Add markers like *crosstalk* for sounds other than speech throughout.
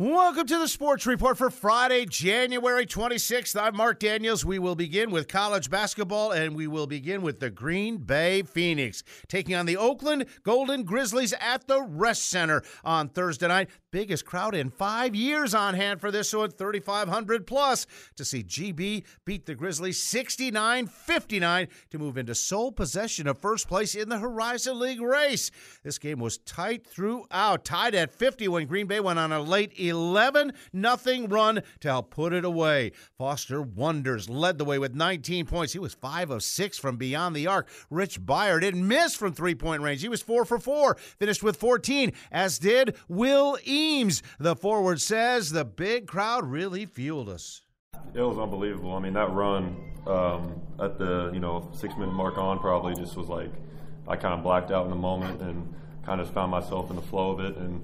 Welcome to the Sports Report for Friday, January 26th. I'm Mark Daniels. We will begin with college basketball and we will begin with the Green Bay Phoenix taking on the Oakland Golden Grizzlies at the Resch Center on Thursday night. Biggest crowd in five years on hand for this one, 3,500 plus to see GB beat the Grizzlies 69 59 to move into sole possession of first place in the Horizon League race. This game was tight throughout, tied at 50 when Green Bay went on a late 11 nothing run to help put it away. Foster Wonders led the way with 19 points. He was 5 of 6 from beyond the arc. Rich Byhre didn't miss from three point range. He was 4 for 4, finished with 14, as did Will Eames. The forward says the big crowd really fueled us. It was unbelievable. I mean, that run um, at the you know six minute mark on probably just was like I kind of blacked out in the moment and kind of found myself in the flow of it, and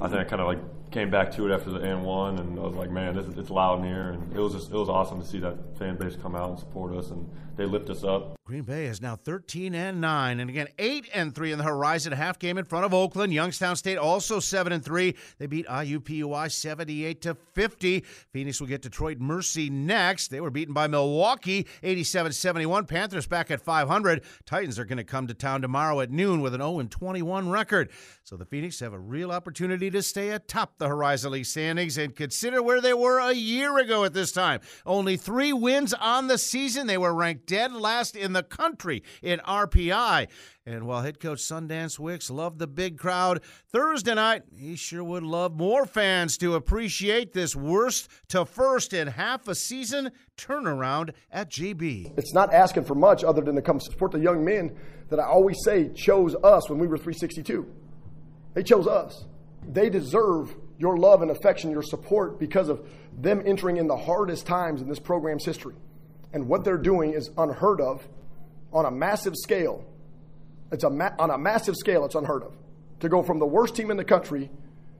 I think I kind of like came back to it after the N one, and I was like, man, this, is, it's loud in here, and it was just it was awesome to see that fan base come out and support us, and they lift us up. Green Bay is now 13 and 9 and again 8 and 3 in the Horizon half game in front of Oakland. Youngstown State also 7 and 3. They beat IUPUI 78 to 50. Phoenix will get Detroit Mercy next. They were beaten by Milwaukee 87-71. Panthers back at 500. Titans are going to come to town tomorrow at noon with an 0 21 record. So the Phoenix have a real opportunity to stay atop the Horizon League standings and consider where they were a year ago at this time. Only 3 wins on the season. They were ranked dead last in the country in RPI. And while head coach Sundance Wicks loved the big crowd Thursday night, he sure would love more fans to appreciate this worst to first in half a season turnaround at GB. It's not asking for much other than to come support the young men that I always say chose us when we were 362. They chose us. They deserve your love and affection, your support because of them entering in the hardest times in this program's history. And what they're doing is unheard of on a massive scale. It's a ma- on a massive scale, it's unheard of. To go from the worst team in the country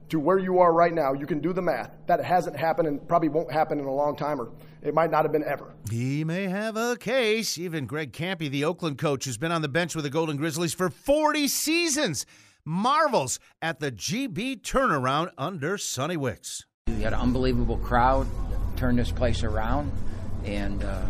to where you are right now, you can do the math. That hasn't happened and probably won't happen in a long time, or it might not have been ever. He may have a case. Even Greg Kampe, the Oakland coach, who's been on the bench with the Golden Grizzlies for 40 seasons, marvels at the GB turnaround under Sonny Wicks. We had an unbelievable crowd, turned this place around, and uh,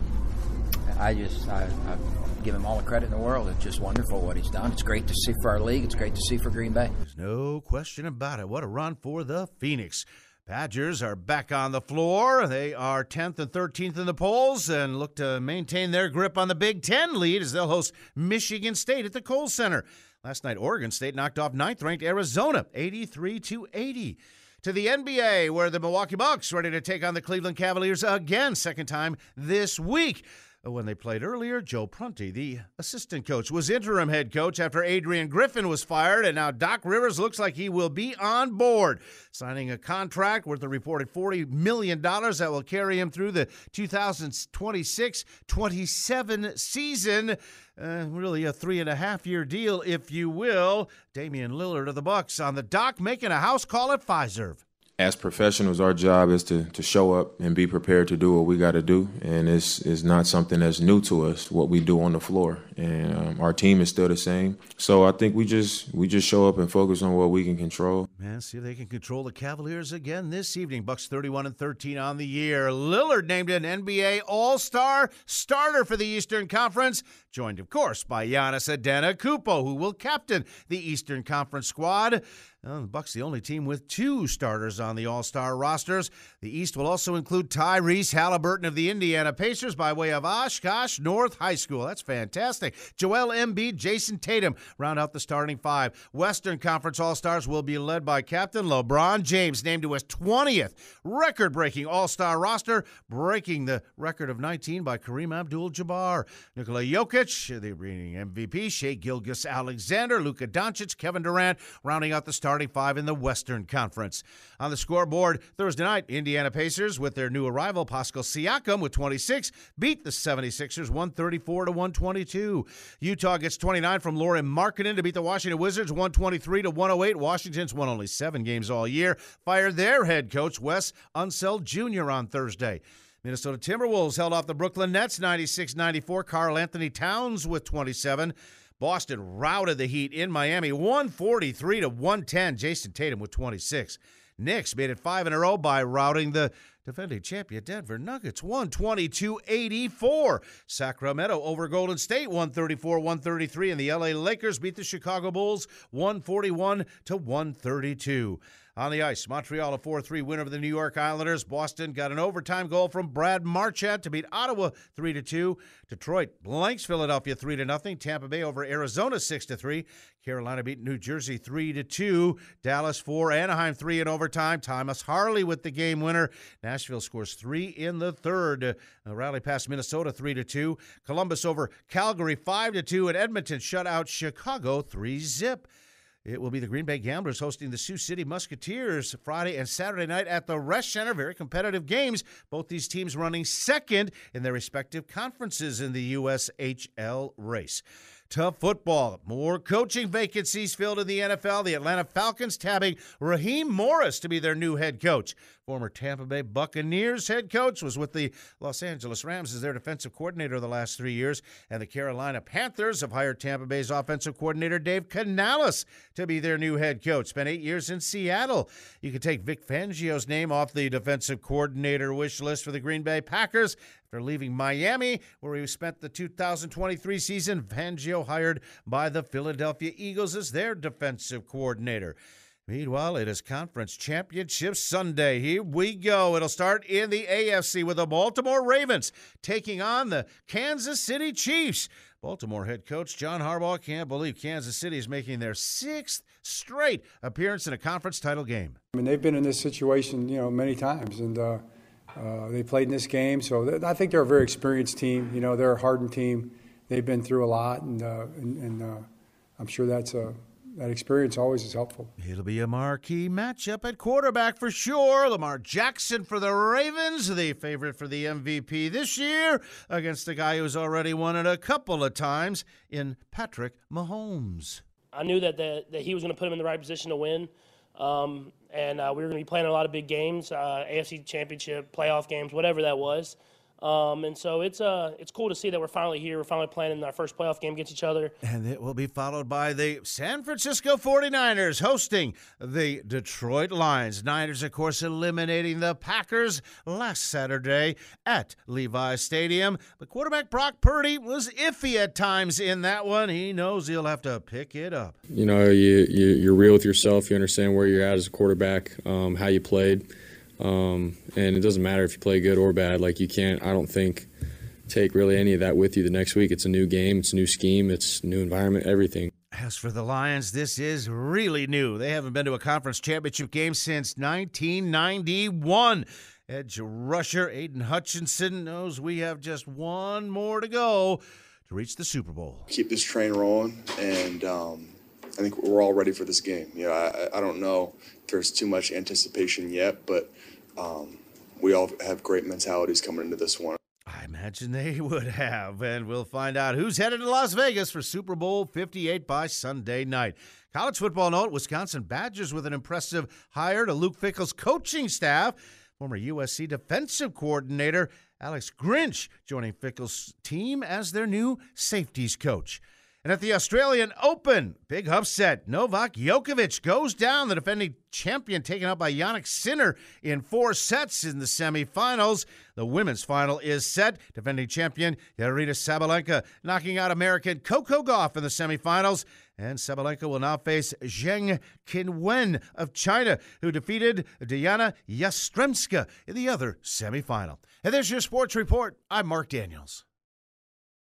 I just I, I give him all the credit in the world. It's just wonderful what he's done. It's great to see for our league. It's great to see for Green Bay. There's no question about it. What a run for the Phoenix. Badgers are back on the floor. They are 10th and 13th in the polls and look to maintain their grip on the Big Ten lead as they'll host Michigan State at the Kohl Center. Last night, Oregon State knocked off ninth ranked Arizona 83 to 80 to the NBA, where the Milwaukee Bucks ready to take on the Cleveland Cavaliers again, second time this week. When they played earlier, Joe Prunty, the assistant coach, was interim head coach after Adrian Griffin was fired, and now Doc Rivers looks like he will be on board, signing a contract worth a reported $40 million that will carry him through the 2026 27 season. Uh, really a three and a half year deal, if you will. Damian Lillard of the Bucks on the Doc making a house call at Fiserv as professionals, our job is to, to show up and be prepared to do what we got to do. And it's, it's not something that's new to us, what we do on the floor. And um, our team is still the same. So I think we just we just show up and focus on what we can control. Man, see if they can control the Cavaliers again this evening. Bucks 31 and 13 on the year. Lillard named an NBA All-Star starter for the Eastern Conference, joined, of course, by Giannis Antetokounmpo, who will captain the Eastern Conference squad. Well, the Bucks the only team with two starters on the All-Star rosters. The East will also include Tyrese Halliburton of the Indiana Pacers by way of Oshkosh North High School. That's fantastic. Joel Embiid, Jayson Tatum round out the starting five. Western Conference All-Stars will be led by Captain LeBron James, named to his 20th record-breaking All-Star roster, breaking the record of 19 by Kareem Abdul-Jabbar. Nikola Jokic, the reigning MVP, Shai Gilgeous-Alexander, Luka Doncic, Kevin Durant, rounding out the starting starting five in the Western Conference. On the scoreboard Thursday night, Indiana Pacers with their new arrival, Pascal Siakam with 26, beat the 76ers 134 to 122. Utah gets 29 from Lauri Markkanen to beat the Washington Wizards 123 to 108. Washington's won only seven games all year. Fired their head coach, Wes Unseld Jr., on Thursday. Minnesota Timberwolves held off the Brooklyn Nets 96 94. Karl-Anthony Towns with 27. Boston routed the Heat in Miami 143 to 110. Jayson Tatum with 26. Knicks made it five in a row by routing the defending champion Denver Nuggets 122 84. Sacramento over Golden State 134 133, and the LA Lakers beat the Chicago Bulls 141 to 132. On the ice, Montreal a 4 3 win over the New York Islanders. Boston got an overtime goal from Brad Marchand to beat Ottawa 3 2. Detroit blanks Philadelphia 3 0. Tampa Bay over Arizona 6 3. Carolina beat New Jersey 3 2. Dallas 4. Anaheim 3 in overtime. Thomas Harley with the game winner. Nashville scores 3 in the third. Uh, rally past Minnesota 3 2. Columbus over Calgary 5 2. And Edmonton shut out Chicago 3 zip. It will be the Green Bay Gamblers hosting the Sioux City Musketeers Friday and Saturday night at the Resch Center. Very competitive games. Both these teams running second in their respective conferences in the USHL race. Tough football. More coaching vacancies filled in the NFL. The Atlanta Falcons tabbing Raheem Morris to be their new head coach. Former Tampa Bay Buccaneers head coach was with the Los Angeles Rams as their defensive coordinator the last three years. And the Carolina Panthers have hired Tampa Bay's offensive coordinator Dave Canales to be their new head coach. Spent eight years in Seattle. You could take Vic Fangio's name off the defensive coordinator wish list for the Green Bay Packers after leaving Miami, where he spent the 2023 season. Fangio hired by the Philadelphia Eagles as their defensive coordinator. Meanwhile, it is Conference Championship Sunday. Here we go. It'll start in the AFC with the Baltimore Ravens taking on the Kansas City Chiefs. Baltimore head coach John Harbaugh can't believe Kansas City is making their sixth straight appearance in a conference title game. I mean, they've been in this situation, you know, many times, and uh, uh, they played in this game, so I think they're a very experienced team. You know, they're a hardened team. They've been through a lot, and uh, and, and uh, I'm sure that's a that experience always is helpful. It'll be a marquee matchup at quarterback for sure. Lamar Jackson for the Ravens, the favorite for the MVP this year, against a guy who's already won it a couple of times in Patrick Mahomes. I knew that the, that he was going to put him in the right position to win. Um, and uh, we were going to be playing a lot of big games, uh, AFC Championship, playoff games, whatever that was. Um, and so it's uh, it's cool to see that we're finally here. We're finally playing in our first playoff game against each other. And it will be followed by the San Francisco 49ers hosting the Detroit Lions. Niners, of course, eliminating the Packers last Saturday at Levi Stadium. But quarterback Brock Purdy was iffy at times in that one. He knows he'll have to pick it up. You know, you, you, are real with yourself. You understand where you're at as a quarterback, um, how you played. Um, and it doesn't matter if you play good or bad. Like you can't, I don't think, take really any of that with you the next week. It's a new game, it's a new scheme, it's new environment, everything. As for the Lions, this is really new. They haven't been to a conference championship game since 1991. Edge rusher Aidan Hutchinson knows we have just one more to go to reach the Super Bowl. Keep this train rolling, and um, I think we're all ready for this game. You know, I, I don't know if there's too much anticipation yet, but um, we all have great mentalities coming into this one. I imagine they *laughs* would have. And we'll find out who's headed to Las Vegas for Super Bowl 58 by Sunday night. College football note Wisconsin Badgers with an impressive hire to Luke Fickell's coaching staff. Former USC defensive coordinator Alex Grinch joining Fickle's team as their new safeties coach. And at the Australian Open, big upset. Novak Djokovic goes down, the defending champion taken out by Jannik Sinner in four sets in the semifinals. The women's final is set. Defending champion Aryna Sabalenka knocking out American Coco Gauff in the semifinals. And Sabalenka will now face Zheng Qinwen of China, who defeated Dayana Yastremska in the other semifinal. And there's your sports report. I'm Mark Daniels.